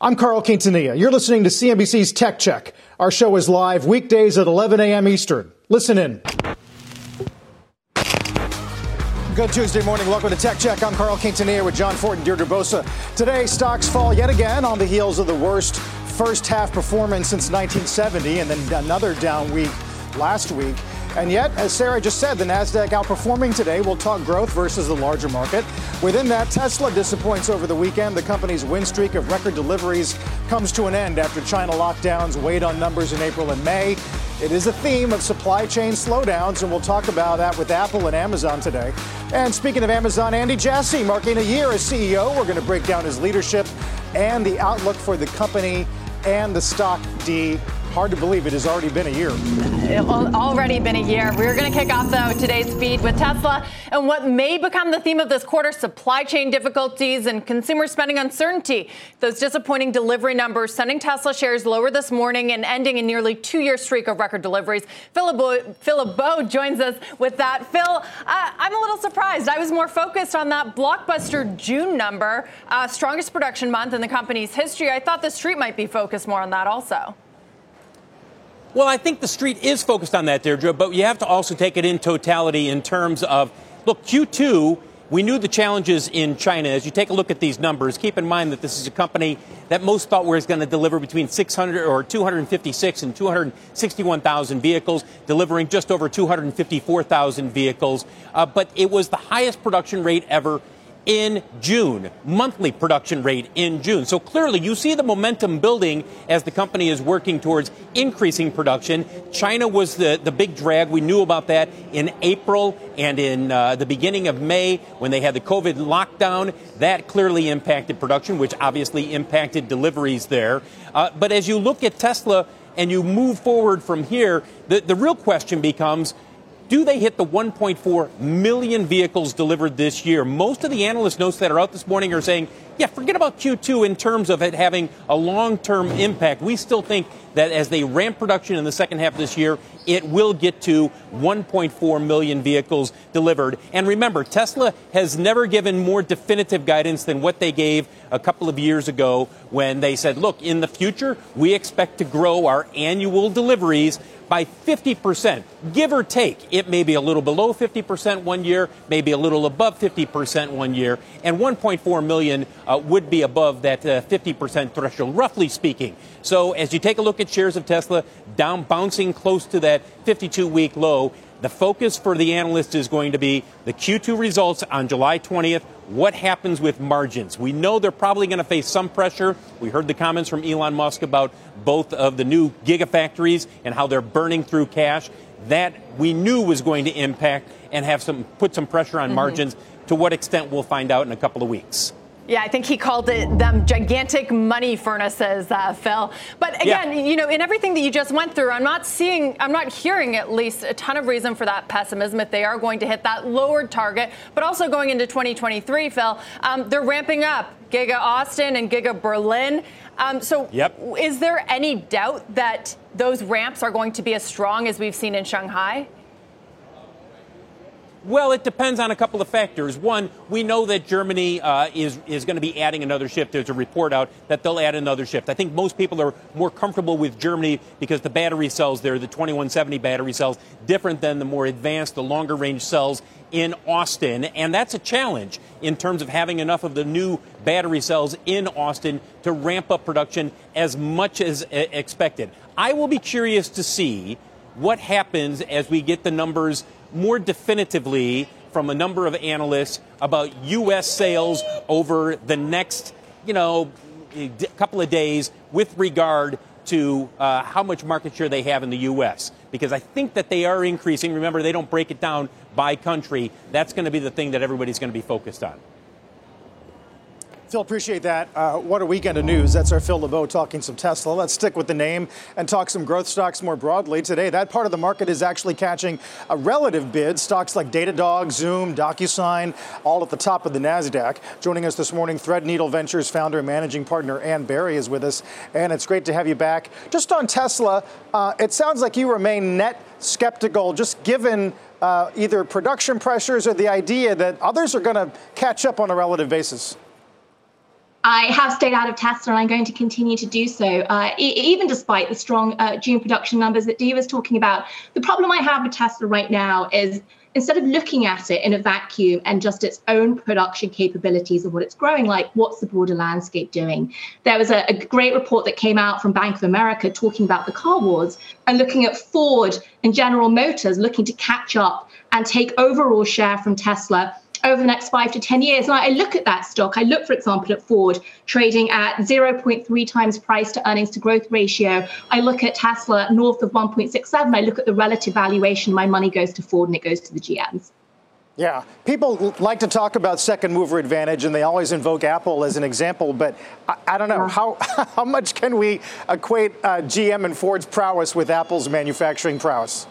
I'm Carl Quintanilla. You're listening to CNBC's Tech Check. Our show is live weekdays at 11 a.m. Eastern. Listen in. Good Tuesday morning. Welcome to Tech Check. I'm Carl Quintanilla with John Fortt and Deirdre Bosa. Today, stocks fall yet again on the heels of the worst first half performance since 1970 and then another down week last week. And yet, as Sarah just said, the NASDAQ outperforming today. We'll talk growth versus the larger market. Within that, Tesla disappoints over the weekend. The company's win streak of record deliveries comes to an end after China lockdowns weighed on numbers in April and May. It is a theme of supply chain slowdowns, and we'll talk about that with Apple and Amazon today. And speaking of Amazon, Andy Jassy marking a year as CEO. We're going to break down his leadership and the outlook for the company and the stock D. Hard to believe it has already been a year. It Already been a year. We're going to kick off, though, today's feed with Tesla and what may become the theme of this quarter supply chain difficulties and consumer spending uncertainty. Those disappointing delivery numbers sending Tesla shares lower this morning and ending a nearly two year streak of record deliveries. Phil LeBeau joins us with that. Phil, uh, I'm a little surprised. I was more focused on that blockbuster June number, uh, strongest production month in the company's history. I thought the street might be focused more on that also. Well, I think the street is focused on that, Deirdre, but you have to also take it in totality in terms of look, Q2, we knew the challenges in China. As you take a look at these numbers, keep in mind that this is a company that most thought was going to deliver between 600 or 256 and 261,000 vehicles, delivering just over 254,000 vehicles. Uh, but it was the highest production rate ever in June, monthly production rate in June. So clearly, you see the momentum building as the company is working towards increasing production. China was the, the big drag. We knew about that in April and in uh, the beginning of May when they had the COVID lockdown. That clearly impacted production, which obviously impacted deliveries there. Uh, but as you look at Tesla and you move forward from here, the, the real question becomes do they hit the 1.4 million vehicles delivered this year? Most of the analyst notes that are out this morning are saying, yeah, forget about Q2 in terms of it having a long term impact. We still think that as they ramp production in the second half of this year, it will get to 1.4 million vehicles delivered. And remember, Tesla has never given more definitive guidance than what they gave a couple of years ago when they said, look, in the future, we expect to grow our annual deliveries by 50%, give or take. It may be a little below 50% one year, maybe a little above 50% one year, and 1.4 million uh, would be above that uh, 50% threshold, roughly speaking. So as you take a look at shares of Tesla down, bouncing close to that 52 week low, the focus for the analyst is going to be the Q2 results on July 20th. What happens with margins? We know they're probably going to face some pressure. We heard the comments from Elon Musk about both of the new gigafactories and how they're burning through cash. That we knew was going to impact and have some put some pressure on mm-hmm. margins. To what extent we'll find out in a couple of weeks. Yeah, I think he called it them gigantic money furnaces, uh, Phil. But again, yeah. you know, in everything that you just went through, I'm not seeing, I'm not hearing at least a ton of reason for that pessimism if they are going to hit that lowered target. But also going into 2023, Phil, um, they're ramping up Giga Austin and Giga Berlin. Um, so, yep. is there any doubt that those ramps are going to be as strong as we've seen in Shanghai? Well, it depends on a couple of factors. One, we know that Germany uh, is is going to be adding another shift. There's a report out that they'll add another shift. I think most people are more comfortable with Germany because the battery cells there, the 2170 battery cells, different than the more advanced, the longer range cells in Austin, and that's a challenge in terms of having enough of the new battery cells in Austin to ramp up production as much as expected. I will be curious to see what happens as we get the numbers more definitively from a number of analysts about U.S. sales over the next, you know, couple of days with regard to uh, how much market share they have in the U.S. Because I think that they are increasing. Remember, they don't break it down by country. That's going to be the thing that everybody's going to be focused on. Phil, appreciate that. Uh, what a weekend of news. That's our Phil LeBeau talking some Tesla. Let's stick with the name and talk some growth stocks more broadly. Today, that part of the market is actually catching a relative bid. Stocks like Datadog, Zoom, DocuSign, all at the top of the NASDAQ. Joining us this morning, Threadneedle Ventures founder and managing partner Ann Berry is with us. And it's great to have you back. Just on Tesla, uh, it sounds like you remain net skeptical, just given uh, either production pressures or the idea that others are going to catch up on a relative basis. I have stayed out of Tesla and I'm going to continue to do so, uh, e- even despite the strong uh, June production numbers that Dee was talking about. The problem I have with Tesla right now is instead of looking at it in a vacuum and just its own production capabilities and what it's growing like, what's the broader landscape doing? There was a, a great report that came out from Bank of America talking about the car wars and looking at Ford and General Motors looking to catch up and take overall share from Tesla over the next five to 10 years. And I look at that stock. I look, for example, at Ford trading at 0.3 times price to earnings to growth ratio. I look at Tesla north of 1.67. I look at the relative valuation. My money goes to Ford and it goes to the GMs. Yeah, people like to talk about second mover advantage, and they always invoke Apple as an example. But I, I don't know yeah. how how much can we equate uh, GM and Ford's prowess with Apple's manufacturing prowess?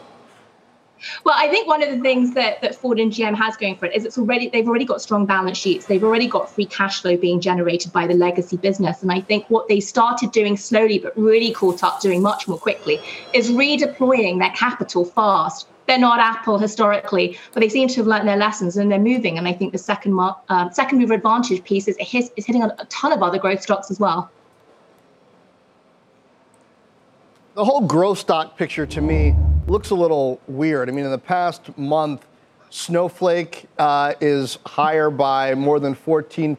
Well, I think one of the things that, that Ford and GM has going for it is it's already they've already got strong balance sheets. They've already got free cash flow being generated by the legacy business. And I think what they started doing slowly but really caught up doing much more quickly is redeploying their capital fast. They're not Apple historically, but they seem to have learned their lessons and they're moving. And I think the second uh, second mover advantage piece is, is hitting on a ton of other growth stocks as well. The whole growth stock picture to me looks a little weird. I mean, in the past month, Snowflake uh, is higher by more than 14%.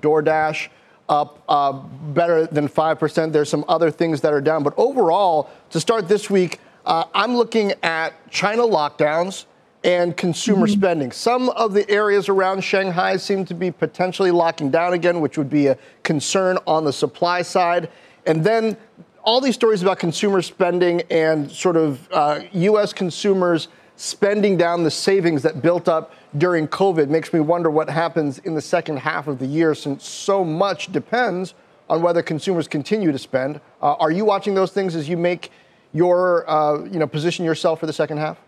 DoorDash up uh, better than 5%. There's some other things that are down. But overall, to start this week, uh, I'm looking at China lockdowns and consumer mm-hmm. spending. Some of the areas around Shanghai seem to be potentially locking down again, which would be a concern on the supply side. And then all these stories about consumer spending and sort of uh, U.S. consumers spending down the savings that built up during COVID makes me wonder what happens in the second half of the year since so much depends on whether consumers continue to spend. Uh, are you watching those things as you make your, uh, you know, position yourself for the second half?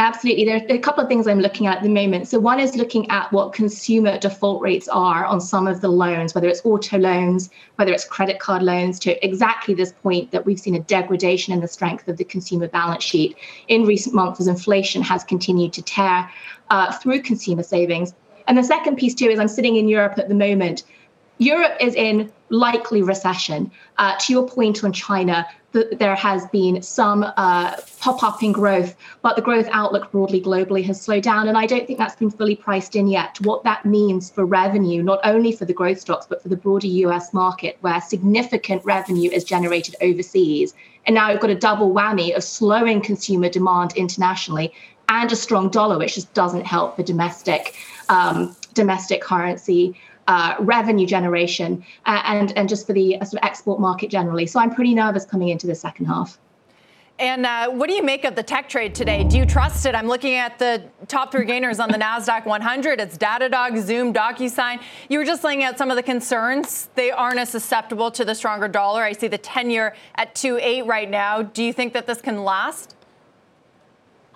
Absolutely. There are a couple of things I'm looking at at the moment. So, one is looking at what consumer default rates are on some of the loans, whether it's auto loans, whether it's credit card loans, to exactly this point that we've seen a degradation in the strength of the consumer balance sheet in recent months as inflation has continued to tear uh, through consumer savings. And the second piece, too, is I'm sitting in Europe at the moment. Europe is in likely recession. Uh, to your point on China, there has been some uh, pop up in growth, but the growth outlook broadly globally has slowed down. And I don't think that's been fully priced in yet. What that means for revenue, not only for the growth stocks, but for the broader US market, where significant revenue is generated overseas. And now we've got a double whammy of slowing consumer demand internationally and a strong dollar, which just doesn't help the domestic um, domestic currency uh, revenue generation uh, and, and just for the uh, sort of export market generally. So I'm pretty nervous coming into the second half. And uh, what do you make of the tech trade today? Do you trust it? I'm looking at the top three gainers on the NASDAQ 100. It's Datadog, Zoom, DocuSign. You were just laying out some of the concerns. They aren't as susceptible to the stronger dollar. I see the 10 year at 2.8 right now. Do you think that this can last?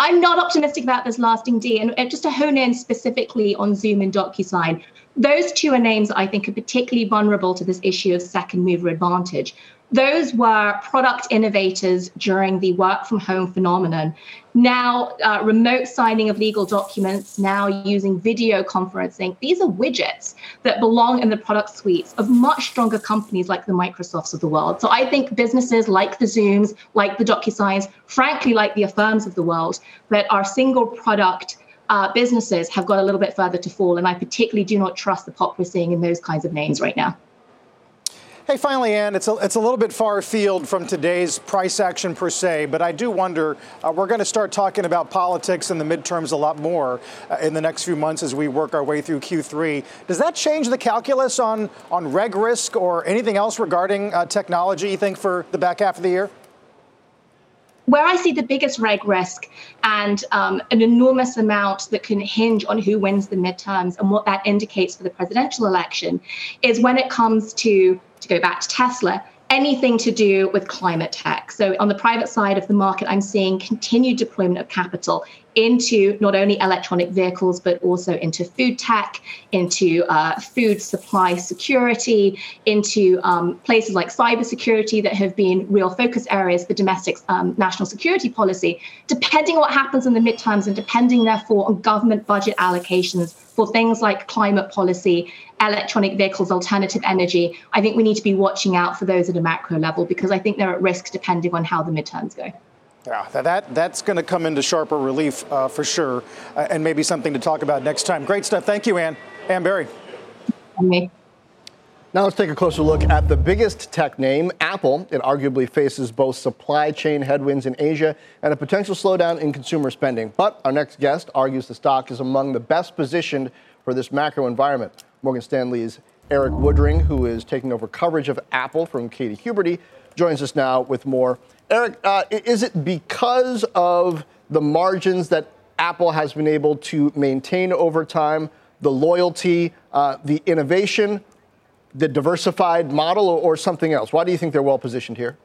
I'm not optimistic about this lasting, D. And just to hone in specifically on Zoom and DocuSign, those two are names I think are particularly vulnerable to this issue of second mover advantage. Those were product innovators during the work from home phenomenon. Now, uh, remote signing of legal documents, now using video conferencing. These are widgets that belong in the product suites of much stronger companies like the Microsofts of the world. So I think businesses like the Zooms, like the DocuSigns, frankly, like the Affirms of the world, that are single product uh, businesses have got a little bit further to fall. And I particularly do not trust the pop we're seeing in those kinds of names right now. Hey, finally, Ann, it's a, it's a little bit far afield from today's price action per se, but I do wonder uh, we're going to start talking about politics and the midterms a lot more uh, in the next few months as we work our way through Q3. Does that change the calculus on, on reg risk or anything else regarding uh, technology, you think, for the back half of the year? where I see the biggest reg risk and um, an enormous amount that can hinge on who wins the midterms and what that indicates for the presidential election is when it comes to, go back to Tesla, anything to do with climate tech. So, on the private side of the market, I'm seeing continued deployment of capital into not only electronic vehicles, but also into food tech, into uh, food supply security, into um, places like cybersecurity that have been real focus areas for domestic um, national security policy. Depending on what happens in the midterms and depending, therefore, on government budget allocations for things like climate policy, electronic vehicles, alternative energy, I think we need to be watching out for those at a macro level because I think they're at risk depending on how the midterms go. Yeah, that, that's going to come into sharper relief uh, for sure, uh, and maybe something to talk about next time. Great stuff. Thank you, Ann. Ann Berry. Me. Now let's take a closer look at the biggest tech name, Apple. It arguably faces both supply chain headwinds in Asia and a potential slowdown in consumer spending. But our next guest argues the stock is among the best positioned for this macro environment. Morgan Stanley's Erik Woodring, who is taking over coverage of Apple from Katie Huberty, joins us now with more. Erik, uh, is it because of the margins that Apple has been able to maintain over time, the loyalty, uh, the innovation, the diversified model, or, or, something else? Why do you think they're well positioned here?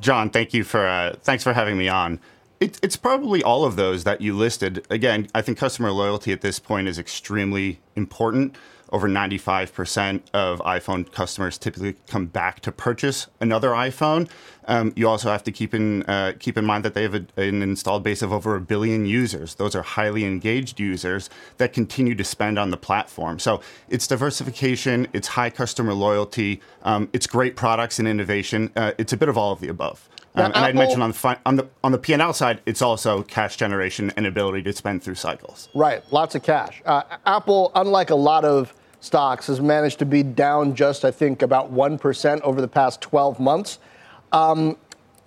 John, thank you for uh, thanks for having me on. It, it's probably all of those that you listed. Again, I think customer loyalty at this point is extremely important over 95% of iPhone customers typically come back to purchase another iPhone. Um, you also have to keep in uh, keep in mind that they have a, an installed base of over a billion users. Those are highly engaged users that continue to spend on the platform. So it's diversification, it's high customer loyalty, um, it's great products and innovation. Uh, it's a bit of all of the above. Um, and I'd mention on the fi- on the on the P&L side, it's also cash generation and ability to spend through cycles. Right, lots of cash. Uh, Apple, unlike a lot of stocks has managed to be down just, I think, about 1% over the past 12 months. Um,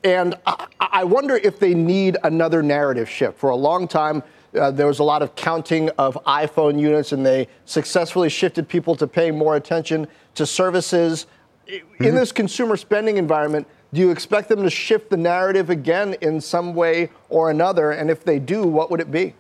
and I, I, wonder if they need another narrative shift. For a long time, uh, there was a lot of counting of iPhone units, and they successfully shifted people to paying more attention to services. Mm-hmm. In this consumer spending environment, do you expect them to shift the narrative again in some way or another? And if they do, what would it be?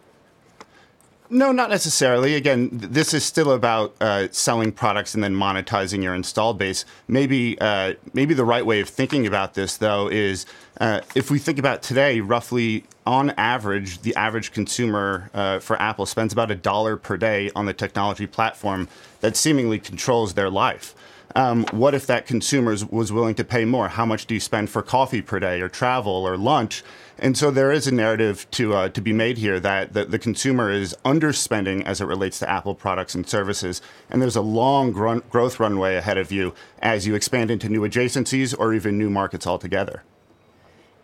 No, not necessarily. Again, this is still about uh, selling products and then monetizing your install base. Maybe, uh, maybe the right way of thinking about this, though, is uh, if we think about today, roughly on average, the average consumer uh, for Apple spends about a dollar per day on the technology platform that seemingly controls their life. Um, what if that consumer was willing to pay more? How much do you spend for coffee per day, or travel, or lunch? And so there is a narrative to uh, to be made here that the, the, consumer is underspending as it relates to Apple products and services, and there's a long gr- growth runway ahead of you as you expand into new adjacencies or even new markets altogether.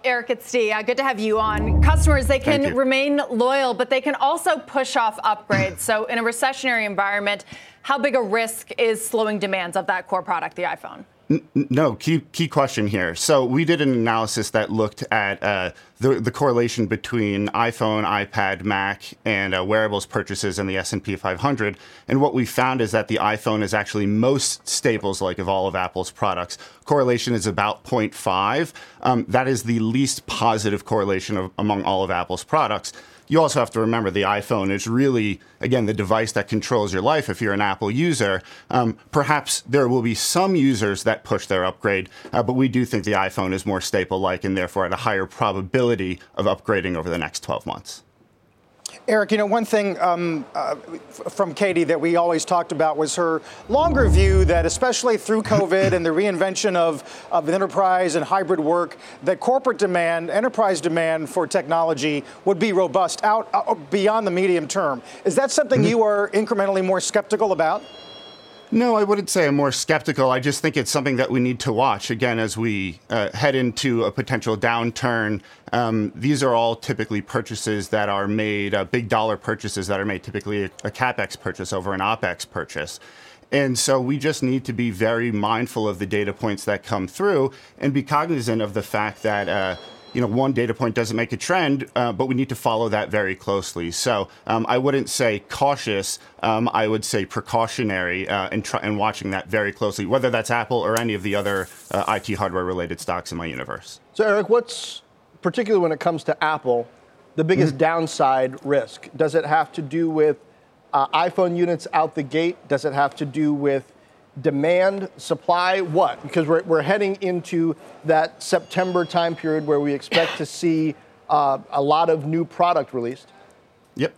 Erik, it's Steve. Uh, good to have you on. Customers, they can remain loyal, but they can also push off upgrades. so, in a recessionary environment, how big a risk is slowing demands of that core product, the iPhone? No, key key question here. So we did an analysis that looked at uh, the the correlation between iPhone, iPad, Mac, and uh, wearables purchases in the S and P 500. And what we found is that the iPhone is actually most staples like of all of Apple's products. Correlation is about 0.5. Um, that is the least positive correlation of, among all of Apple's products you also have to remember the iPhone is really, again, the device that controls your life if you're an Apple user. Um, perhaps there will be some users that push their upgrade, uh, but we do think the iPhone is more staple like and therefore at a higher probability of upgrading over the next 12 months. Erik, you know, one thing um, uh, from Katie that we always talked about was her longer view that, especially through COVID and the reinvention of, of enterprise and hybrid work, that corporate demand, enterprise demand for technology would be robust out uh, beyond the medium term. Is that something mm-hmm. you are incrementally more skeptical about? No, I wouldn't say I'm more skeptical. I just think it's something that we need to watch again as we uh, head into a potential downturn. Um, these are all typically purchases that are made, uh, big dollar purchases that are made, typically a, a capex purchase over an opex purchase. And so we just need to be very mindful of the data points that come through and be cognizant of the fact that. Uh, you know, one data point doesn't make a trend, uh, but we need to follow that very closely. So um, I wouldn't say cautious. Um, I would say precautionary uh, and, try, and watching that very closely, whether that's Apple or any of the other uh, IT hardware related stocks in my universe. So, Erik, what's particularly when it comes to Apple, the biggest mm-hmm. downside risk? Does it have to do with uh, iPhone units out the gate? Does it have to do with demand, supply, what? Because we're, we're heading into that September time period where we expect to see uh, a lot of new product released. Yep.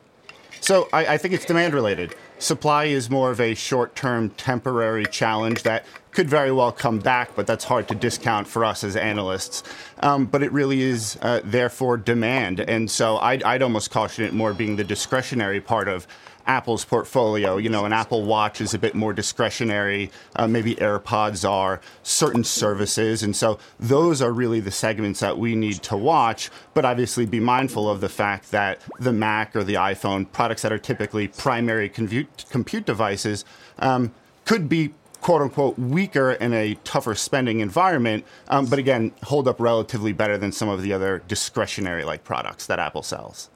So I, I think it's demand related. Supply is more of a short term, temporary challenge that could very well come back, but that's hard to discount for us as analysts. Um, but it really is, uh, therefore, demand. And so I'd, I'd almost caution it more being the discretionary part of Apple's portfolio. You know, an Apple Watch is a bit more discretionary. Uh, maybe AirPods are certain services, and so those are really the segments that we need to watch. But obviously, be mindful of the fact that the Mac or the iPhone products that are typically primary compute, compute devices um, could be quote unquote weaker in a tougher spending environment, um, but again, hold up relatively better than some of the other discretionary like products that Apple sells.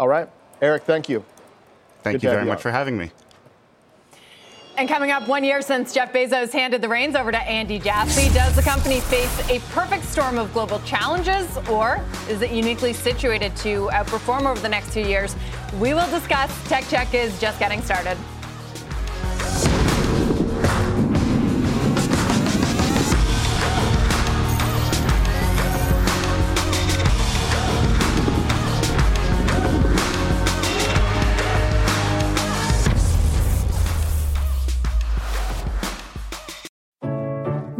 All right. Erik, thank you. Thank Good you very much for having me. And coming up, one year since Jeff Bezos handed the reins over to Andy Jassy, does the company face a perfect storm of global challenges, or is it uniquely situated to outperform over the next two years? We will discuss. Tech Check is just getting started.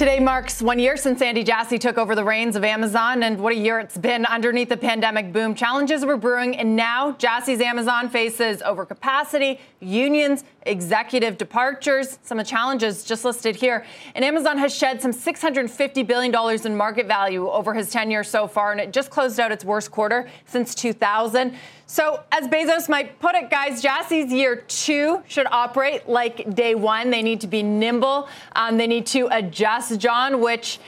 Today marks one year since Andy Jassy took over the reins of Amazon, and what a year it's been underneath the pandemic boom. Challenges were brewing, and now Jassy's Amazon faces overcapacity, unions, executive departures, some of the challenges just listed here. And Amazon has shed some $650 billion in market value over his tenure so far, and it just closed out its worst quarter since 2000. So, as Bezos might put it, guys, Jassy's year two should operate like day one. They need to be nimble. Um, they need to adjust, John, which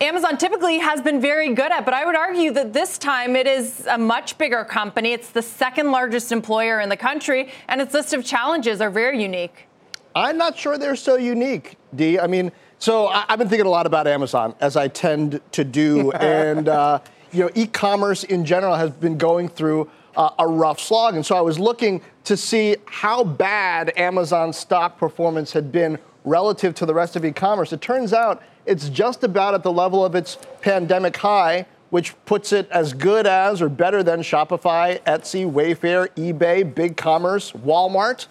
Amazon typically has been very good at, but I would argue that this time it is a much bigger company. It's the second largest employer in the country, and its list of challenges are very unique. I'm not sure they're so unique, Dee. I mean, so I, have been thinking a lot about Amazon, as I tend to do, and uh, you know, e-commerce in general has been going through uh, a rough slog. And so I was looking to see how bad Amazon's stock performance had been relative to the rest of e commerce. It turns out it's just about at the level of its pandemic high, which puts it as good as or better than Shopify, Etsy, Wayfair, eBay, BigCommerce, Walmart.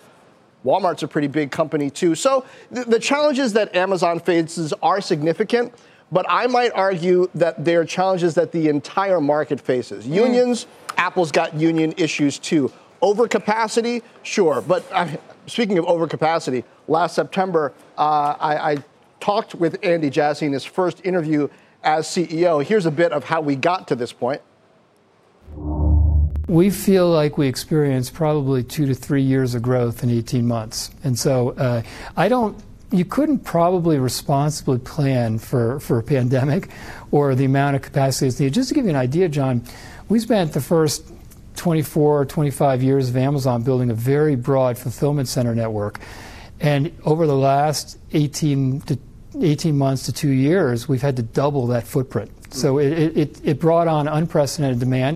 Walmart's a pretty big company too. So th- the challenges that Amazon faces are significant, but I might argue that they're challenges that the entire market faces. Mm. Unions, Apple's got union issues too. Overcapacity, sure. But uh, speaking of overcapacity, last September, uh, I, I talked with Andy Jassy in his first interview as CEO. Here's a bit of how we got to this point. We feel like we experienced probably two to three years of growth in 18 months. And so uh, I don't, you couldn't probably responsibly plan for, for a pandemic or the amount of capacity that's needed. Just to give you an idea, John, we spent the first 24, or 25 years of Amazon building a very broad fulfillment center network. And over the last 18 to 18 months to two years, we've had to double that footprint. So it, it, it brought on unprecedented demand.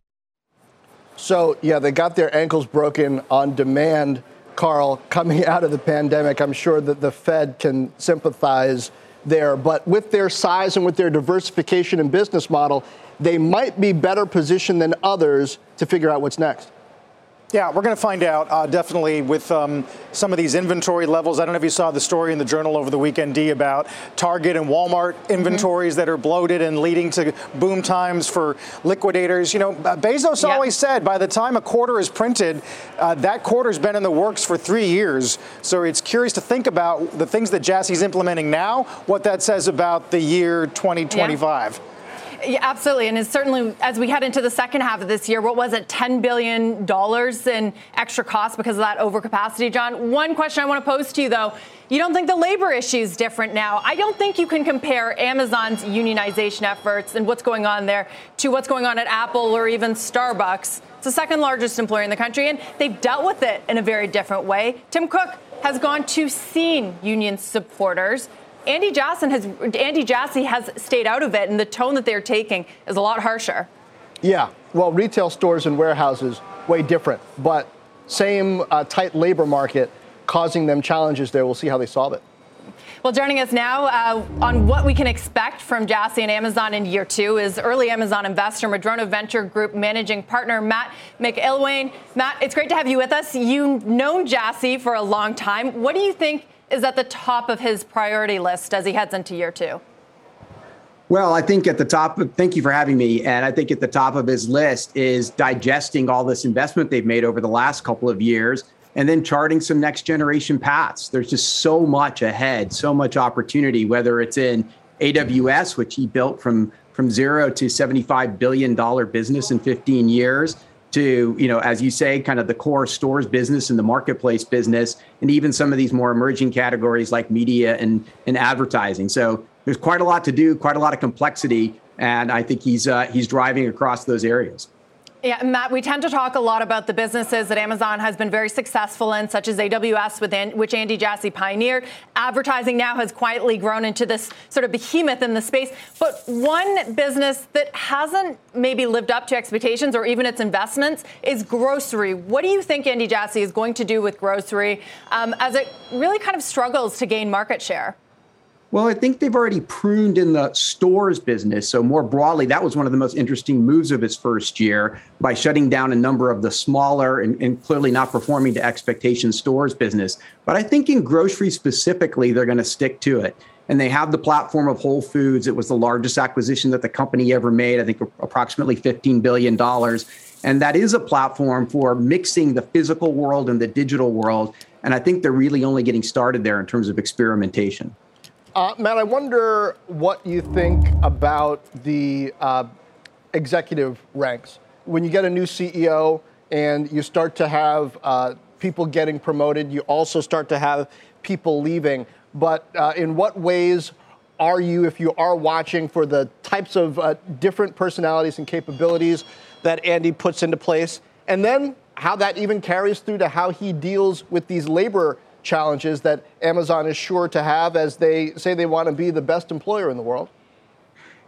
So, yeah, they got their ankles broken on demand Carl, coming out of the pandemic. I'm sure that the Fed can sympathize there. But with their size and with their diversification and business model, they might be better positioned than others to figure out what's next. Yeah, we're going to find out uh, definitely with um, some of these inventory levels. I don't know if you saw the story in the Journal over the weekend, D, about Target and Walmart inventories mm-hmm. that are bloated and leading to boom times for liquidators. You know, Bezos yep. always said by the time a quarter is printed, uh, that quarter's been in the works for three years. So it's curious to think about the things that Jassy's implementing now, what that says about the year 2025. Yeah. Yeah, absolutely. And it's certainly, as we head into the second half of this year, what was it, $10 billion in extra costs because of that overcapacity, John? One question I want to pose to you, though. You don't think the labor issue is different now? I don't think you can compare Amazon's unionization efforts and what's going on there to what's going on at Apple or even Starbucks. It's the second largest employer in the country, and they've dealt with it in a very different way. Tim Cook has gone to seen union supporters. Andy Jassy has Andy Jassy has stayed out of it, and the tone that they're taking is a lot harsher. Yeah, well, retail stores and warehouses way different, but same uh, tight labor market causing them challenges there. We'll see how they solve it. Well, joining us now uh, on what we can expect from Jassy and Amazon in year two is early Amazon investor, Madrona Venture Group managing partner Matt McIlwain. Matt, it's great to have you with us. You've known Jassy for a long time. What do you think is at the top of his priority list as he heads into year two? Well, I think at the top, of, thank you for having me. And I think at the top of his list is digesting all this investment they've made over the last couple of years and then charting some next generation paths. There's just so much ahead, so much opportunity, whether it's in AWS, which he built from, from zero to $75 billion business in 15 years to, you know, as you say, kind of the core stores business and the marketplace business, and even some of these more emerging categories like media and, and advertising. So there's quite a lot to do, quite a lot of complexity, and I think he's uh, he's driving across those areas. Yeah, Matt, we tend to talk a lot about the businesses that Amazon has been very successful in, such as AWS, within, which Andy Jassy pioneered. Advertising now has quietly grown into this sort of behemoth in the space. But one business that hasn't maybe lived up to expectations or even its investments is grocery. What do you think Andy Jassy is going to do with grocery um, as it really kind of struggles to gain market share? Well, I think they've already pruned in the stores business. So, more broadly, that was one of the most interesting moves of his first year by shutting down a number of the smaller and, and clearly not performing to expectation stores business. But I think in grocery specifically, they're going to stick to it. And they have the platform of Whole Foods. It was the largest acquisition that the company ever made, I think approximately $15 billion. And that is a platform for mixing the physical world and the digital world. And I think they're really only getting started there in terms of experimentation. Uh, Matt, I wonder what you think about the uh, executive ranks. When you get a new CEO and you start to have uh, people getting promoted, you also start to have people leaving. But uh, in what ways are you, if you are watching, for the types of uh, different personalities and capabilities that Andy puts into place? And then how that even carries through to how he deals with these labor challenges that Amazon is sure to have as they say they want to be the best employer in the world?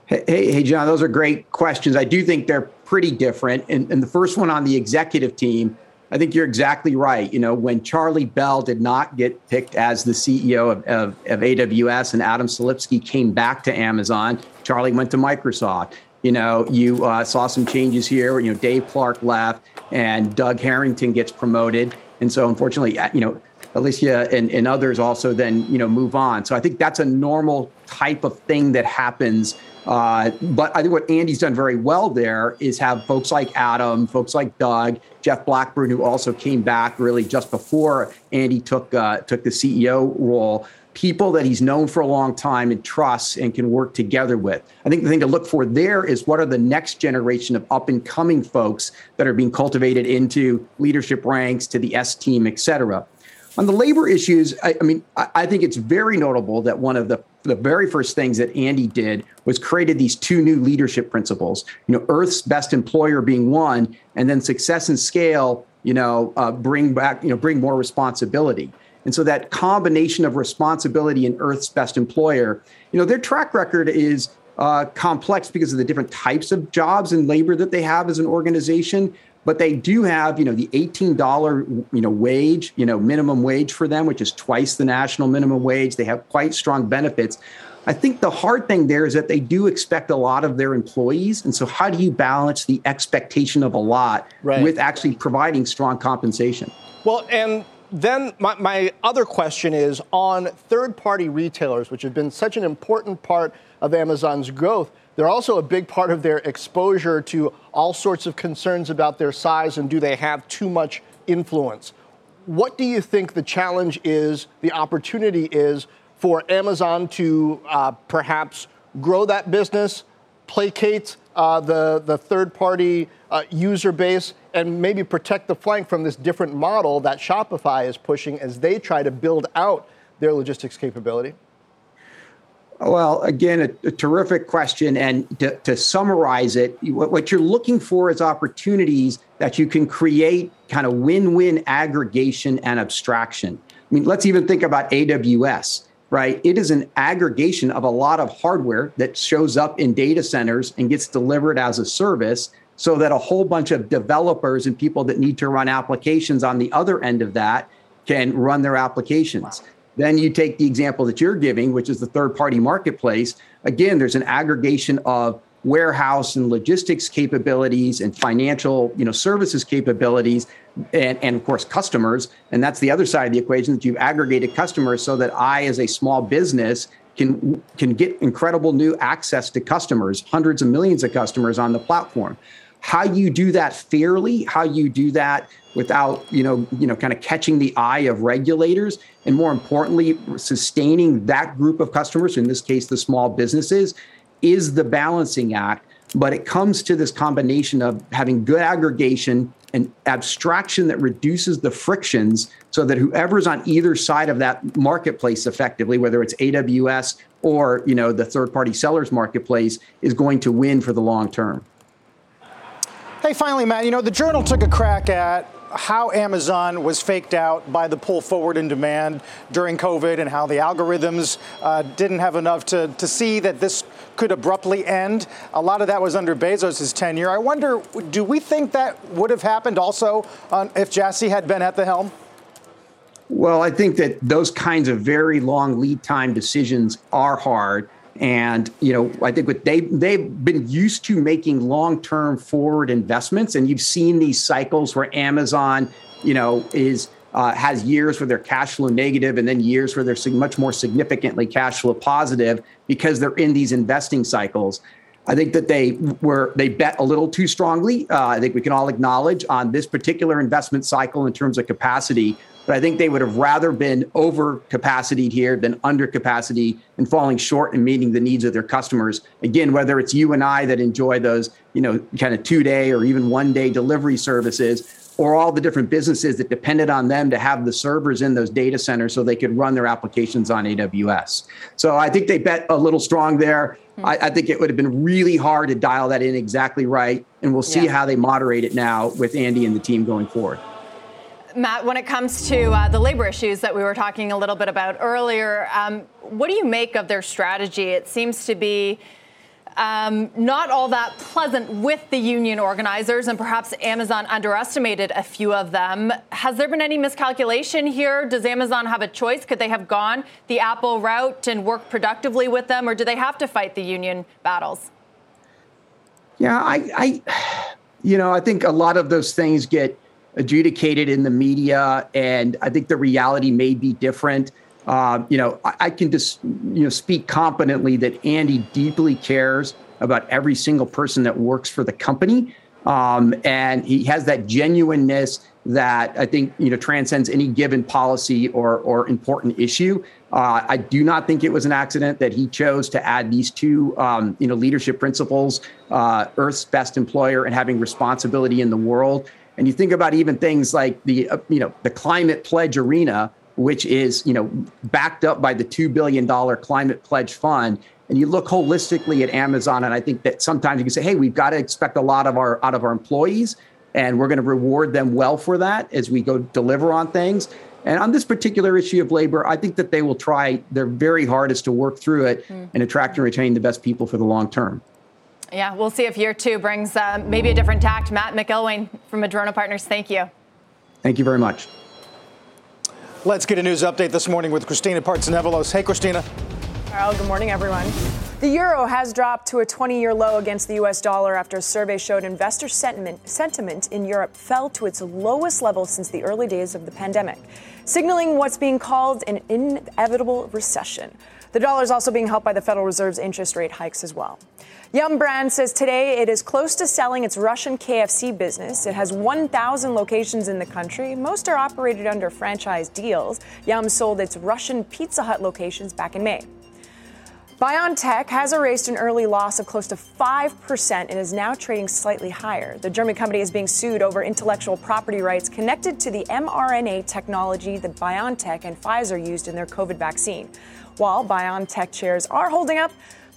Hey, hey, John, those are great questions. I do think they're pretty different. And, and the first one on the executive team, I think you're exactly right. You know, when Charlie Bell did not get picked as the CEO of, of, of AWS and Adam Selipsky came back to Amazon, Charlie went to Microsoft. You know, you uh, saw some changes here. You know, Dave Clark left and Doug Herrington gets promoted. And so, unfortunately, uh, you know, Alicia and, and others also then you know move on. So I think that's a normal type of thing that happens. Uh, but I think what Andy's done very well there is have folks like Adam, folks like Doug, Jeff Blackburn, who also came back really just before Andy took uh, took the CEO role. People that he's known for a long time and trusts and can work together with. I think the thing to look for there is what are the next generation of up and coming folks that are being cultivated into leadership ranks to the S team, et cetera. On the labor issues, I, I mean, I, I, think it's very notable that one of the the very first things that Andy did was created these two new leadership principles. You know, Earth's best employer being one, and then success and scale. You know, uh, bring back you know bring more responsibility. And so that combination of responsibility and Earth's best employer, you know, their track record is uh, complex because of the different types of jobs and labor that they have as an organization. But they do have, you know, the $18, you know, wage, you know, minimum wage for them, which is twice the national minimum wage. They have quite strong benefits. I think the hard thing there is that they do expect a lot of their employees. And so, how do you balance the expectation of a lot right. with actually providing strong compensation? Well, and then my, my other question is on third party retailers, which have been such an important part of Amazon's growth. They're also a big part of their exposure to all sorts of concerns about their size and do they have too much influence. What do you think the challenge is, the opportunity is for Amazon to uh, perhaps grow that business, placate uh, the, the third party uh, user base, and maybe protect the flank from this different model that Shopify is pushing as they try to build out their logistics capability? Well, again, a, a terrific question. And to, to summarize it, what, what, you're looking for is opportunities that you can create kind of win win aggregation and abstraction. I mean, let's even think about AWS right? It is an aggregation of a lot of hardware that shows up in data centers and gets delivered as a service so that a whole bunch of developers and people that need to run applications on the other end of that can run their applications. Then you take the example that you're giving, which is the third party marketplace. Again, there's an aggregation of warehouse and logistics capabilities and financial you know services capabilities and, and of course customers and that's the other side of the equation that you've aggregated customers so that i as a small business can can get incredible new access to customers hundreds of millions of customers on the platform how you do that fairly how you do that without you know you know kind of catching the eye of regulators and more importantly sustaining that group of customers in this case the small businesses is the balancing act, but it comes to this combination of having good aggregation and abstraction that reduces the frictions so that whoever's on either side of that marketplace effectively whether it's AWS or you know the third party sellers marketplace is going to win for the long term. Hey finally Matt, you know the journal took a crack at how Amazon was faked out by the pull forward in demand during COVID and how the algorithms uh, didn't have enough to, to see that this could abruptly end. A lot of that was under Bezos' tenure. I wonder, do we think that would have happened also on, if Jassy had been at the helm? Well, I think that those kinds of very long lead time decisions are hard. And you know, I think what they they've been used to making long term forward investments, and you've seen these cycles where Amazon, you know, is uh, has years where they're cash flow negative and then years where they're much more significantly cash flow positive because they're in these investing cycles. I think that they were they bet a little too strongly. Uh, I think we can all acknowledge on this particular investment cycle in terms of capacity but I think they would have rather been over capacity here than under capacity and falling short and meeting the needs of their customers. Again, whether it's you and I that enjoy those, you know, kind of two day or even one day delivery services, or all the different businesses that depended on them to have the servers in those data centers so they could run their applications on AWS. So I think they bet a little strong there. Mm-hmm. I, I, think it would have been really hard to dial that in exactly right. And we'll see yeah. how they moderate it now with Andy and the team going forward. Matt, when it comes to uh, the labor issues that we were talking a little bit about earlier, um, what do you make of their strategy? It seems to be um, not all that pleasant with the union organizers, and perhaps Amazon underestimated a few of them. Has there been any miscalculation here? Does Amazon have a choice? Could they have gone the Apple route and worked productively with them, or do they have to fight the union battles? Yeah, I, I you know, I think a lot of those things get adjudicated in the media, and I think the reality may be different. Uh, you know, I, I, can just you know speak competently that Andy deeply cares about every single person that works for the company, um, and he has that genuineness that I think you know transcends any given policy or or important issue. Uh, I do not think it was an accident that he chose to add these two um, you know leadership principles: uh, Earth's best employer and having responsibility in the world. And you think about even things like the uh, you know the climate pledge arena, which is you know backed up by the two billion dollar climate pledge fund. And you look holistically at Amazon, and I think that sometimes you can say, "Hey, we've got to expect a lot of our out of our employees, and we're going to reward them well for that as we go deliver on things." And on this particular issue of labor, I think that they will try their very hardest to work through it mm. and attract and retain the best people for the long term. Yeah, we'll see if year two brings uh, maybe a different tact. Matt McIlwain from Madrona Partners, thank you. Thank you very much. Let's get a news update this morning with Christina Partsinevelos. Hey, Christina. Carl, good morning, everyone. The euro has dropped to a 20 year low against the US dollar after a survey showed investor sentiment, sentiment in Europe fell to its lowest level since the early days of the pandemic, signaling what's being called an inevitable recession. The dollar is also being helped by the Federal Reserve's interest rate hikes as well. Yum Brand says today it is close to selling its Russian KFC business. It has 1,000 locations in the country. Most are operated under franchise deals. Yum sold its Russian Pizza Hut locations back in May. BioNTech has erased an early loss of close to 5% and is now trading slightly higher. The German company is being sued over intellectual property rights connected to the mRNA technology that BioNTech and Pfizer used in their COVID vaccine. While BioNTech shares are holding up,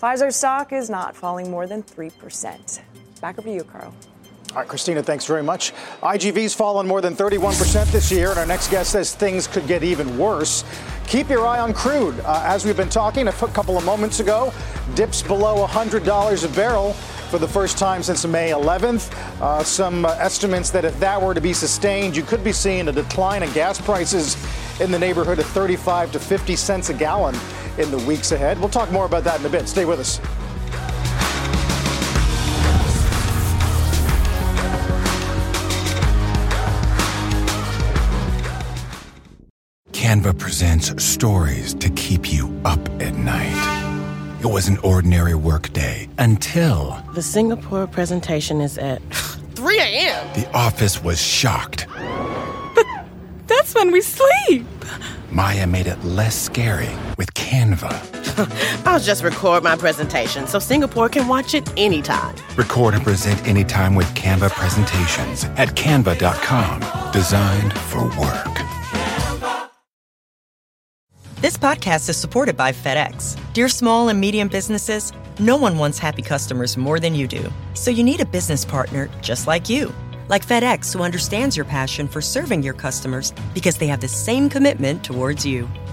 Pfizer stock is not falling more than 3%. Back over to you, Carl. All right, Christina, thanks very much. IGV's fallen more than 31% this year, and our next guest says things could get even worse. Keep your eye on crude. Uh, as we've been talking a couple of moments ago, dips below $100 a barrel for the first time since May 11th. Uh, some uh, estimates that if that were to be sustained, you could be seeing a decline in gas prices in the neighborhood of 35 to 50 cents a gallon in the weeks ahead. We'll talk more about that in a bit. Stay with us. Canva presents stories to keep you up at night. It was an ordinary workday until The Singapore presentation is at 3 a.m. the office was shocked. That's when we sleep. Maya made it less scary with Canva. I'll just record my presentation so Singapore can watch it anytime. Record and present anytime with Canva presentations at canva.com. Designed for work. This podcast is supported by FedEx. Dear small and medium businesses, no one wants happy customers more than you do. So you need a business partner just like you. Like FedEx, who understands your passion for serving your customers because they have the same commitment towards you.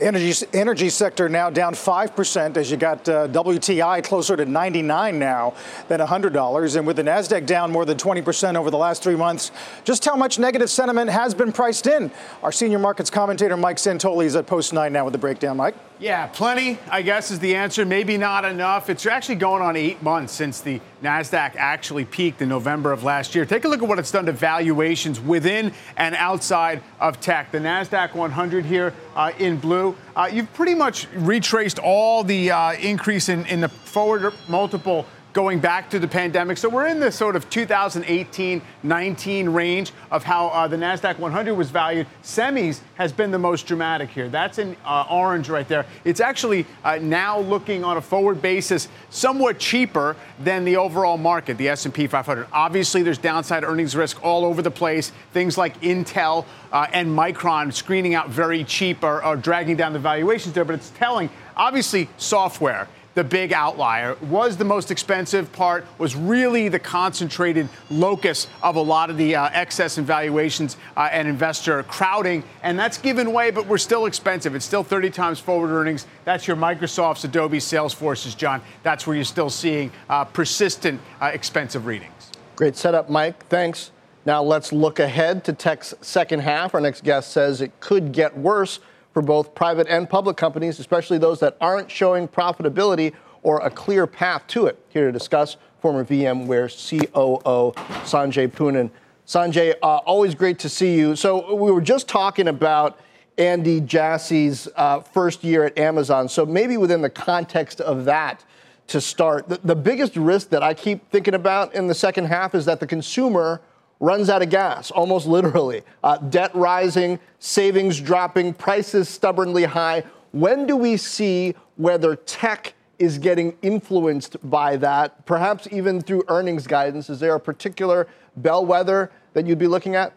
Energy, energy sector now down 5% as you got uh, WTI closer to 99 now than $100. And with the NASDAQ down more than 20% over the last three months, just how much negative sentiment has been priced in? Our senior markets commentator Mike Santoli is at Post 9 now with the breakdown. Mike? Yeah, plenty, I guess, is the answer. Maybe not enough. It's actually going on eight months since the NASDAQ actually peaked in November of last year. Take a look at what it's done to valuations within and outside of tech. The NASDAQ 100 here uh, in blue, uh, you've pretty much retraced all the uh, increase in, in the forward multiple going back to the pandemic. So we're in the sort of 2018 19 range of how uh, the NASDAQ 100 was valued. Semis has been the most dramatic here. That's in uh, orange right there. It's actually uh, now looking on a forward basis somewhat cheaper than the overall market, the S&P 500. Obviously, there's downside earnings risk all over the place. Things like Intel uh, and Micron screening out very cheap are, or dragging down the valuations there, but it's telling. Obviously, software the big outlier. Was the most expensive part, was really the concentrated locus of a lot of the uh, excess in valuations uh, and investor crowding. And that's given way, but we're still expensive. It's still 30 times forward earnings. That's your Microsoft's, Adobe, Salesforce's, John. That's where you're still seeing uh, persistent uh, expensive readings. Great setup, Mike. Thanks. Now let's look ahead to tech's second half. Our next guest says it could get worse for both private and public companies, especially those that aren't showing profitability or a clear path to it. Here to discuss, former VMware COO Sanjay Poonen. Sanjay, uh, always great to see you. So we were just talking about Andy Jassy's uh, first year at Amazon. So maybe within the context of that, to start, the, the biggest risk that I keep thinking about in the second half is that the consumer runs out of gas, almost literally. Uh, debt rising, savings dropping, prices stubbornly high. When do we see whether tech is getting influenced by that, perhaps even through earnings guidance? Is there a particular bellwether that you'd be looking at?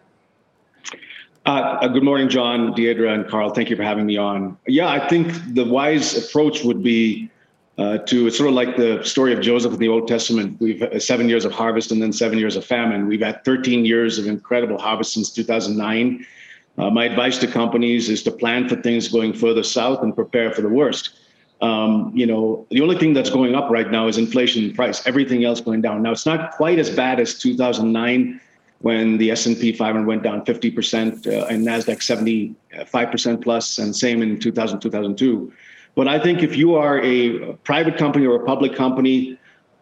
Uh, uh, good morning, John, Deidre, and Carl. Thank you for having me on. Yeah, I think the wise approach would be uh, to it's sort of like the story of Joseph in the Old Testament. We've uh, seven years of harvest and then seven years of famine. We've had 13 years of incredible harvest since 2009. Uh, my advice to companies is to plan for things going further south and prepare for the worst. Um, you know, the only thing that's going up right now is inflation and price. Everything else going down. Now, it's not quite as bad as 2009 when the S&P 500 went down 50% uh, and Nasdaq 75% plus, and same in 2000 2002. But I think if you are a private company or a public company,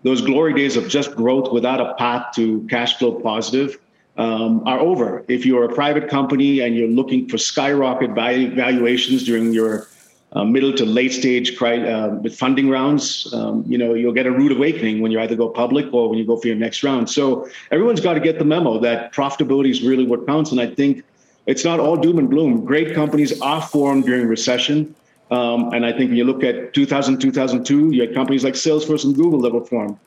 those glory days of just growth without a path to cash flow positive um, are over. If you're a private company and you're looking for skyrocket valuations during your uh, middle to late stage uh, with funding rounds, um, you know, you'll get a rude awakening when you either go public or when you go for your next round. So everyone's got to get the memo that profitability is really what counts. And I think it's not all doom and gloom. Great companies are formed during recession. Um, and I think when you look at 2000, 2002, you had companies like Salesforce and Google that were formed.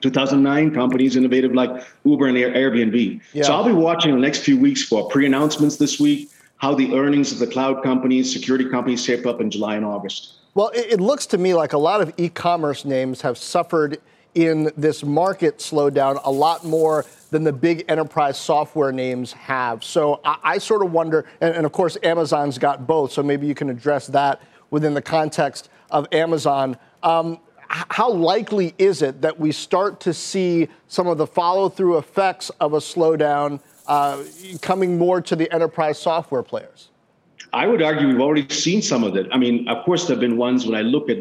2009, companies innovative like Uber and Airbnb. Yeah. So I'll be watching the next few weeks for pre-announcements this week how the earnings of the cloud companies, security companies shape up in July and August? Well, it, looks to me like a lot of e commerce names have suffered in this market slowdown a lot more than the big enterprise software names have. So I, I sort of wonder, and, and, of course, Amazon's got both, so maybe you can address that within the context of Amazon. Um, how likely is it that we start to see some of the follow through effects of a slowdown uh, coming more to the enterprise software players? I would argue we've already seen some of it. I mean, of course, there have been ones when I look at.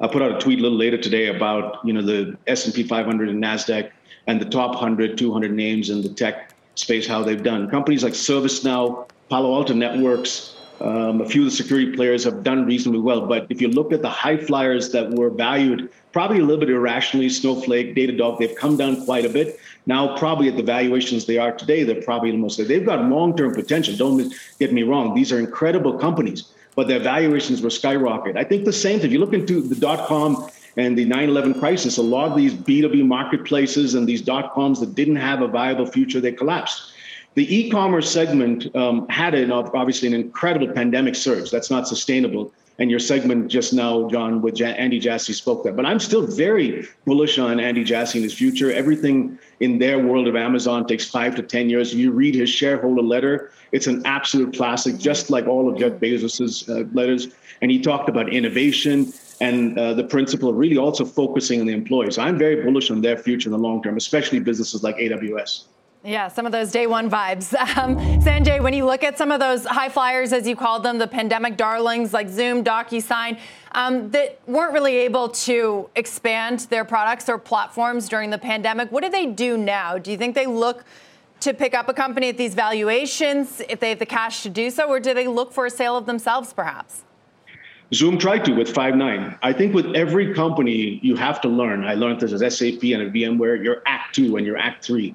I put out a tweet a little later today about you know the S and P 500 and Nasdaq and the top 100, 200 names in the tech space, how they've done. Companies like ServiceNow, Palo Alto Networks, um, a few of the security players have done reasonably well. But if you look at the high flyers that were valued probably a little bit irrationally, Snowflake, Datadog, they've come down quite a bit. Now, probably at the valuations they are today, they're probably the most, they've got long term potential. Don't get me wrong. These are incredible companies, but their valuations were skyrocket. I think the same thing. If you look into the dot com and the 9 11 crisis, a lot of these B2B marketplaces and these dot coms that didn't have a viable future, they collapsed. The e-commerce segment um, had an obviously an incredible pandemic surge. That's not sustainable. And your segment just now, John, with Andy Jassy spoke that. But I'm still very bullish on Andy Jassy in his future. Everything in their world of Amazon takes five to 10 years. You read his shareholder letter, it's an absolute classic, just like all of Jeff Bezos's uh, letters. And he talked about innovation and uh, the principle of really also focusing on the employees. I'm very bullish on their future in the long term, especially businesses like AWS. Yeah, some of those day one vibes. Um, Sanjay, when you look at some of those high flyers, as you called them, the pandemic darlings like Zoom, DocuSign, um, that weren't really able to expand their products or platforms during the pandemic, what do they do now? Do you think they look to pick up a company at these valuations if they have the cash to do so, or do they look for a sale of themselves perhaps? Zoom tried to with Five9. I think with every company, you have to learn. I learned this as SAP and at VMware, you're Act Two and you're Act Three.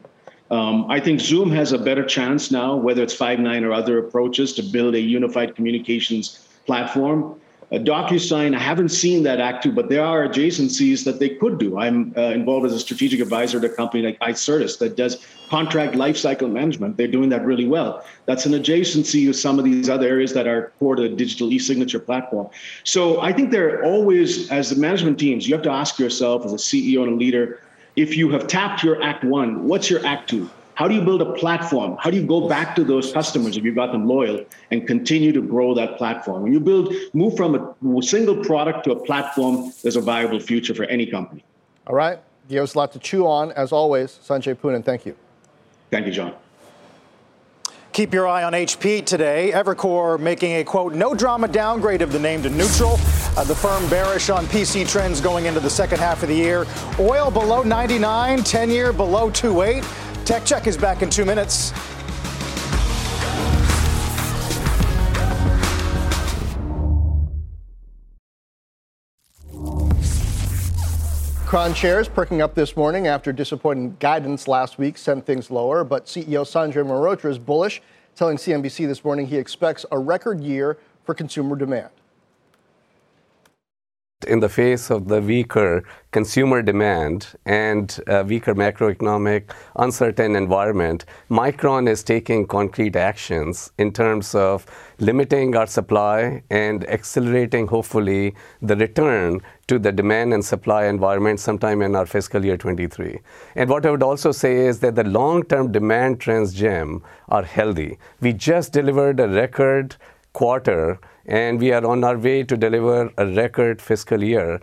Um, I think Zoom has a better chance now, whether it's Five9 or other approaches, to build a unified communications platform. Uh, DocuSign, I haven't seen that act two, but there are adjacencies that they could do. I'm uh, involved as a strategic advisor to a company like Icertis that does contract lifecycle management. They're doing that really well. That's an adjacency to some of these other areas that are core to the digital e-signature platform. So I think they're always, as the management teams, you have to ask yourself as a CEO and a leader, if you have tapped your act one, what's your act two? How do you build a platform? How do you go back to those customers if you've got them loyal and continue to grow that platform? When you build, move from a single product to a platform, there's a viable future for any company. All right. Give us a lot to chew on. As always, Sanjay Poonen, thank you. Thank you, John. Keep your eye on HP today. Evercore making a quote, no drama downgrade of the name to neutral. Uh, the firm bearish on PC trends going into the second half of the year. Oil below 99, 10 year below 28. Tech Check is back in two minutes. Micron shares perking up this morning after disappointing guidance last week sent things lower, but CEO Sanjay Mehrotra is bullish, telling CNBC this morning he expects a record year for consumer demand. In the face of the weaker consumer demand and weaker macroeconomic, uncertain environment, Micron is taking concrete actions in terms of limiting our supply and accelerating, hopefully, the return to the demand and supply environment sometime in our fiscal year 23. And what I would also say is that the long-term demand trends, Jim, are healthy. We just delivered a record quarter, and we are on our way to deliver a record fiscal year.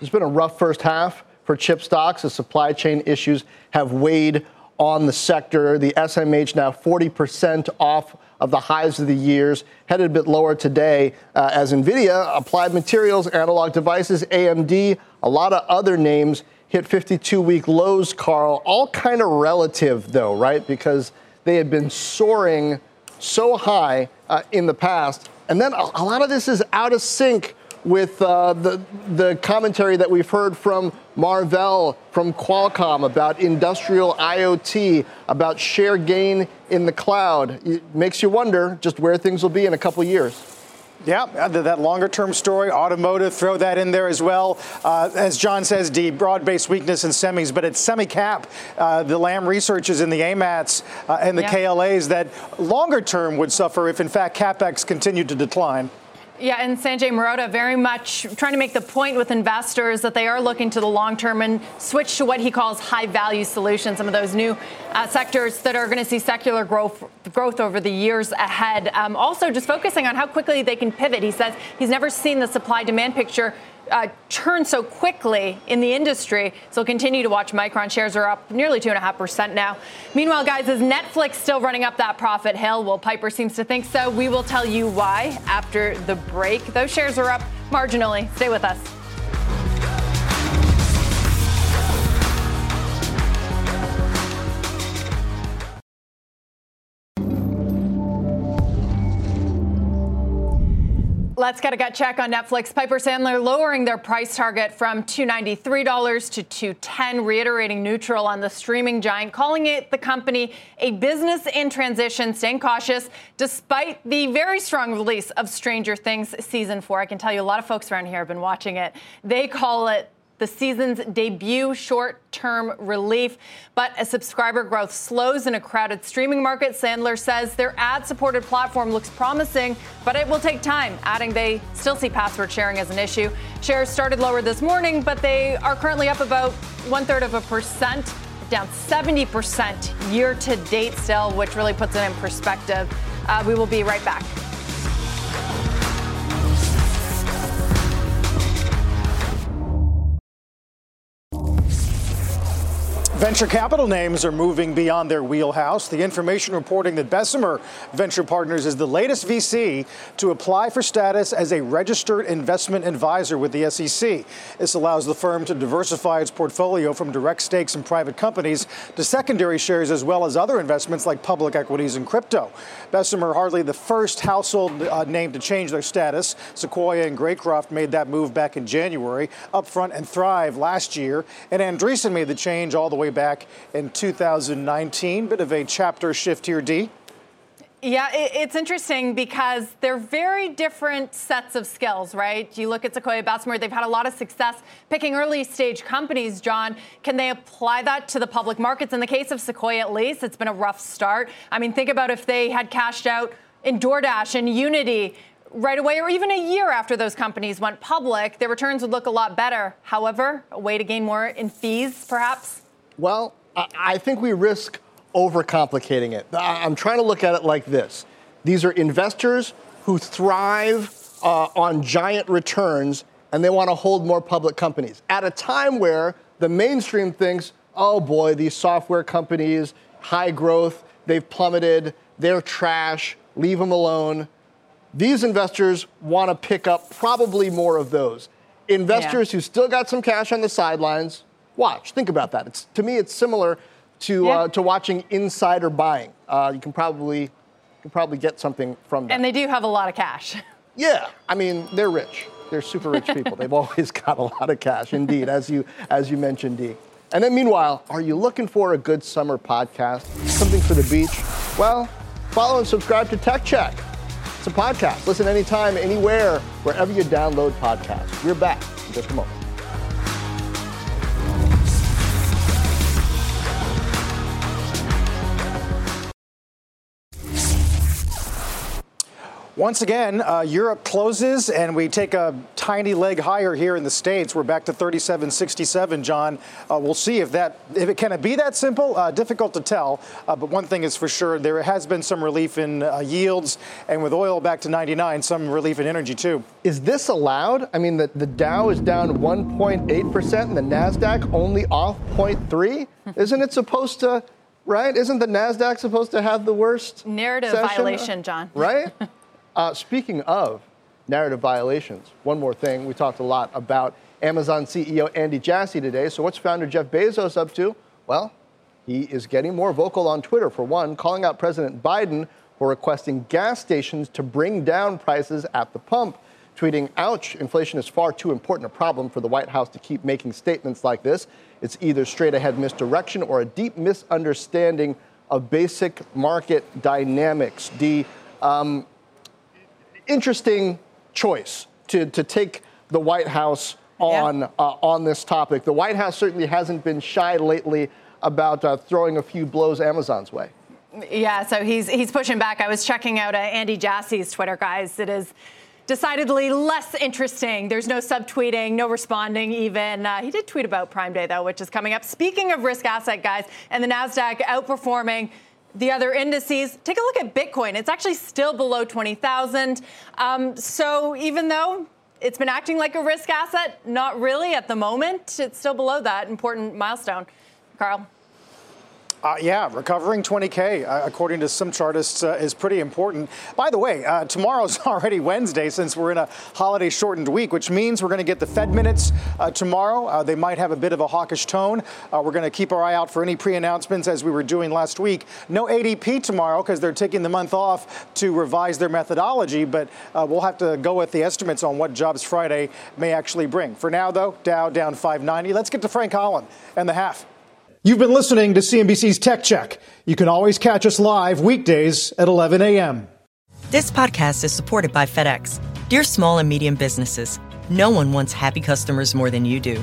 It's been a rough first half for chip stocks as supply chain issues have weighed on the sector. The SMH now 40% off of the highs of the years, headed a bit lower today uh, as Nvidia, Applied Materials, Analog Devices, AMD, a lot of other names hit 52 week lows, Carl. All kind of relative, though, right? Because they had been soaring so high uh, in the past. And then a, lot of this is out of sync with uh, the, the commentary that we've heard from Marvell, from Qualcomm about industrial IoT, about share gain in the cloud. It makes you wonder just where things will be in a couple years. Yeah, that longer term story, automotive, throw that in there as well. Uh, as John says, D, broad based weakness in semis, but it's semi cap. Uh, the Lam researches in the AMATs uh, and the yeah. KLAs that longer term would suffer if, in fact, capex continued to decline. Yeah, and Sanjay Mehrotra very much trying to make the point with investors that they are looking to the long term and switch to what he calls high value solutions, some of those new uh, sectors that are going to see secular growth growth over the years ahead. Um, also, just focusing on how quickly they can pivot. He says he's never seen the supply demand picture uh, turn so quickly in the industry. So continue to watch. Micron shares are up nearly 2.5% now. Meanwhile, guys, is Netflix still running up that profit hill? Well, Piper seems to think so. We will tell you why after the break. Those shares are up marginally. Stay with us. Let's get a gut check on Netflix. Piper Sandler lowering their price target from $293 to 210, reiterating neutral on the streaming giant, calling it the company a business in transition, staying cautious despite the very strong release of Stranger Things season 4. I can tell you a lot of folks around here have been watching it. They call it the season's debut short term relief. But as subscriber growth slows in a crowded streaming market, Sandler says their ad supported platform looks promising, but it will take time, adding they still see password sharing as an issue. Shares started lower this morning, but they are currently up about one third of a percent, down 70% year to date still, which really puts it in perspective. Uh, we will be right back. Venture capital names are moving beyond their wheelhouse. The information reporting that Bessemer Venture Partners is the latest VC to apply for status as a registered investment advisor with the SEC. This allows the firm to diversify its portfolio from direct stakes in private companies to secondary shares as well as other investments like public equities and crypto. Bessemer hardly the first household uh, name to change their status. Sequoia and Greycroft made that move back in January. Upfront and Thrive last year, and Andreessen made the change all the way back in 2019. Bit of a chapter shift here, D. Yeah, it's interesting because they're very different sets of skills, right? You look at Sequoia Bessemer, they've had a lot of success picking early stage companies, John. Can they apply that to the public markets? In the case of Sequoia, at least, it's been a rough start. I mean, think about if they had cashed out in DoorDash and Unity right away or even a year after those companies went public, their returns would look a lot better. However, a way to gain more in fees, perhaps? Well, I think we risk overcomplicating it. I'm trying to look at it like this these are investors who thrive uh, on giant returns and they want to hold more public companies at a time where the mainstream thinks, oh boy, these software companies, high growth, they've plummeted, they're trash, leave them alone. These investors want to pick up probably more of those. Investors yeah. who still got some cash on the sidelines, watch. Think about that. It's, to me, it's similar to, yeah. uh, to watching insider buying. Uh, you can probably, you can probably get something from that. And they do have a lot of cash. Yeah, I mean, they're rich. They're super rich people. They've always got a lot of cash, indeed, as you, as you mentioned, Dee. And then, meanwhile, are you looking for a good summer podcast? Something for the beach? Well, follow and subscribe to Tech Check. It's a podcast. Listen anytime, anywhere, wherever you download podcasts. We're back in just a moment. Once again, uh, Europe closes and we take a tiny leg higher here in the States. We're back to 37.67, John. Uh, we'll see if that, if it can it be that simple? Uh, difficult to tell. Uh, but one thing is for sure, there has been some relief in uh, yields and with oil back to 99, some relief in energy too. Is this allowed? I mean, the, the Dow is down 1.8% and the NASDAQ only off 0.3? Isn't it supposed to, right? Isn't the NASDAQ supposed to have the worst? Narrative session? violation, John. Right? Uh, speaking of narrative violations, one more thing. We talked a lot about Amazon CEO Andy Jassy today. So, what's founder Jeff Bezos up to? Well, he is getting more vocal on Twitter, for one, calling out President Biden for requesting gas stations to bring down prices at the pump. Tweeting, ouch, inflation is far too important a problem for the White House to keep making statements like this. It's either straight ahead misdirection or a deep misunderstanding of basic market dynamics. D, um, interesting choice to, to take the White House on, yeah. uh, on this topic. The White House certainly hasn't been shy lately about uh, throwing a few blows Amazon's way. Yeah, so he's he's pushing back. I was checking out uh, Andy Jassy's Twitter, guys. It is decidedly less interesting. There's no subtweeting, no responding even. Uh, he did tweet about Prime Day, though, which is coming up. Speaking of risk asset, guys, and the NASDAQ outperforming the other indices. Take a look at Bitcoin. It's actually still below 20,000. Um, so even though it's been acting like a risk asset, not really at the moment, it's still below that important milestone. Carl. Uh, yeah, recovering 20K, uh, according to some chartists, uh, is pretty important. By the way, uh, tomorrow's already Wednesday since we're in a holiday shortened week, which means we're going to get the Fed minutes uh, tomorrow. Uh, they might have a bit of a hawkish tone. we're going to keep our eye out for any pre announcements as we were doing last week. No ADP tomorrow because they're taking the month off to revise their methodology, but we'll have to go with the estimates on what Jobs Friday may actually bring. For now, though, Dow down 590. Let's get to Frank Holland and the half. You've been listening to CNBC's Tech Check. You can always catch us live weekdays at 11 a.m. This podcast is supported by FedEx. Dear small and medium businesses, no one wants happy customers more than you do.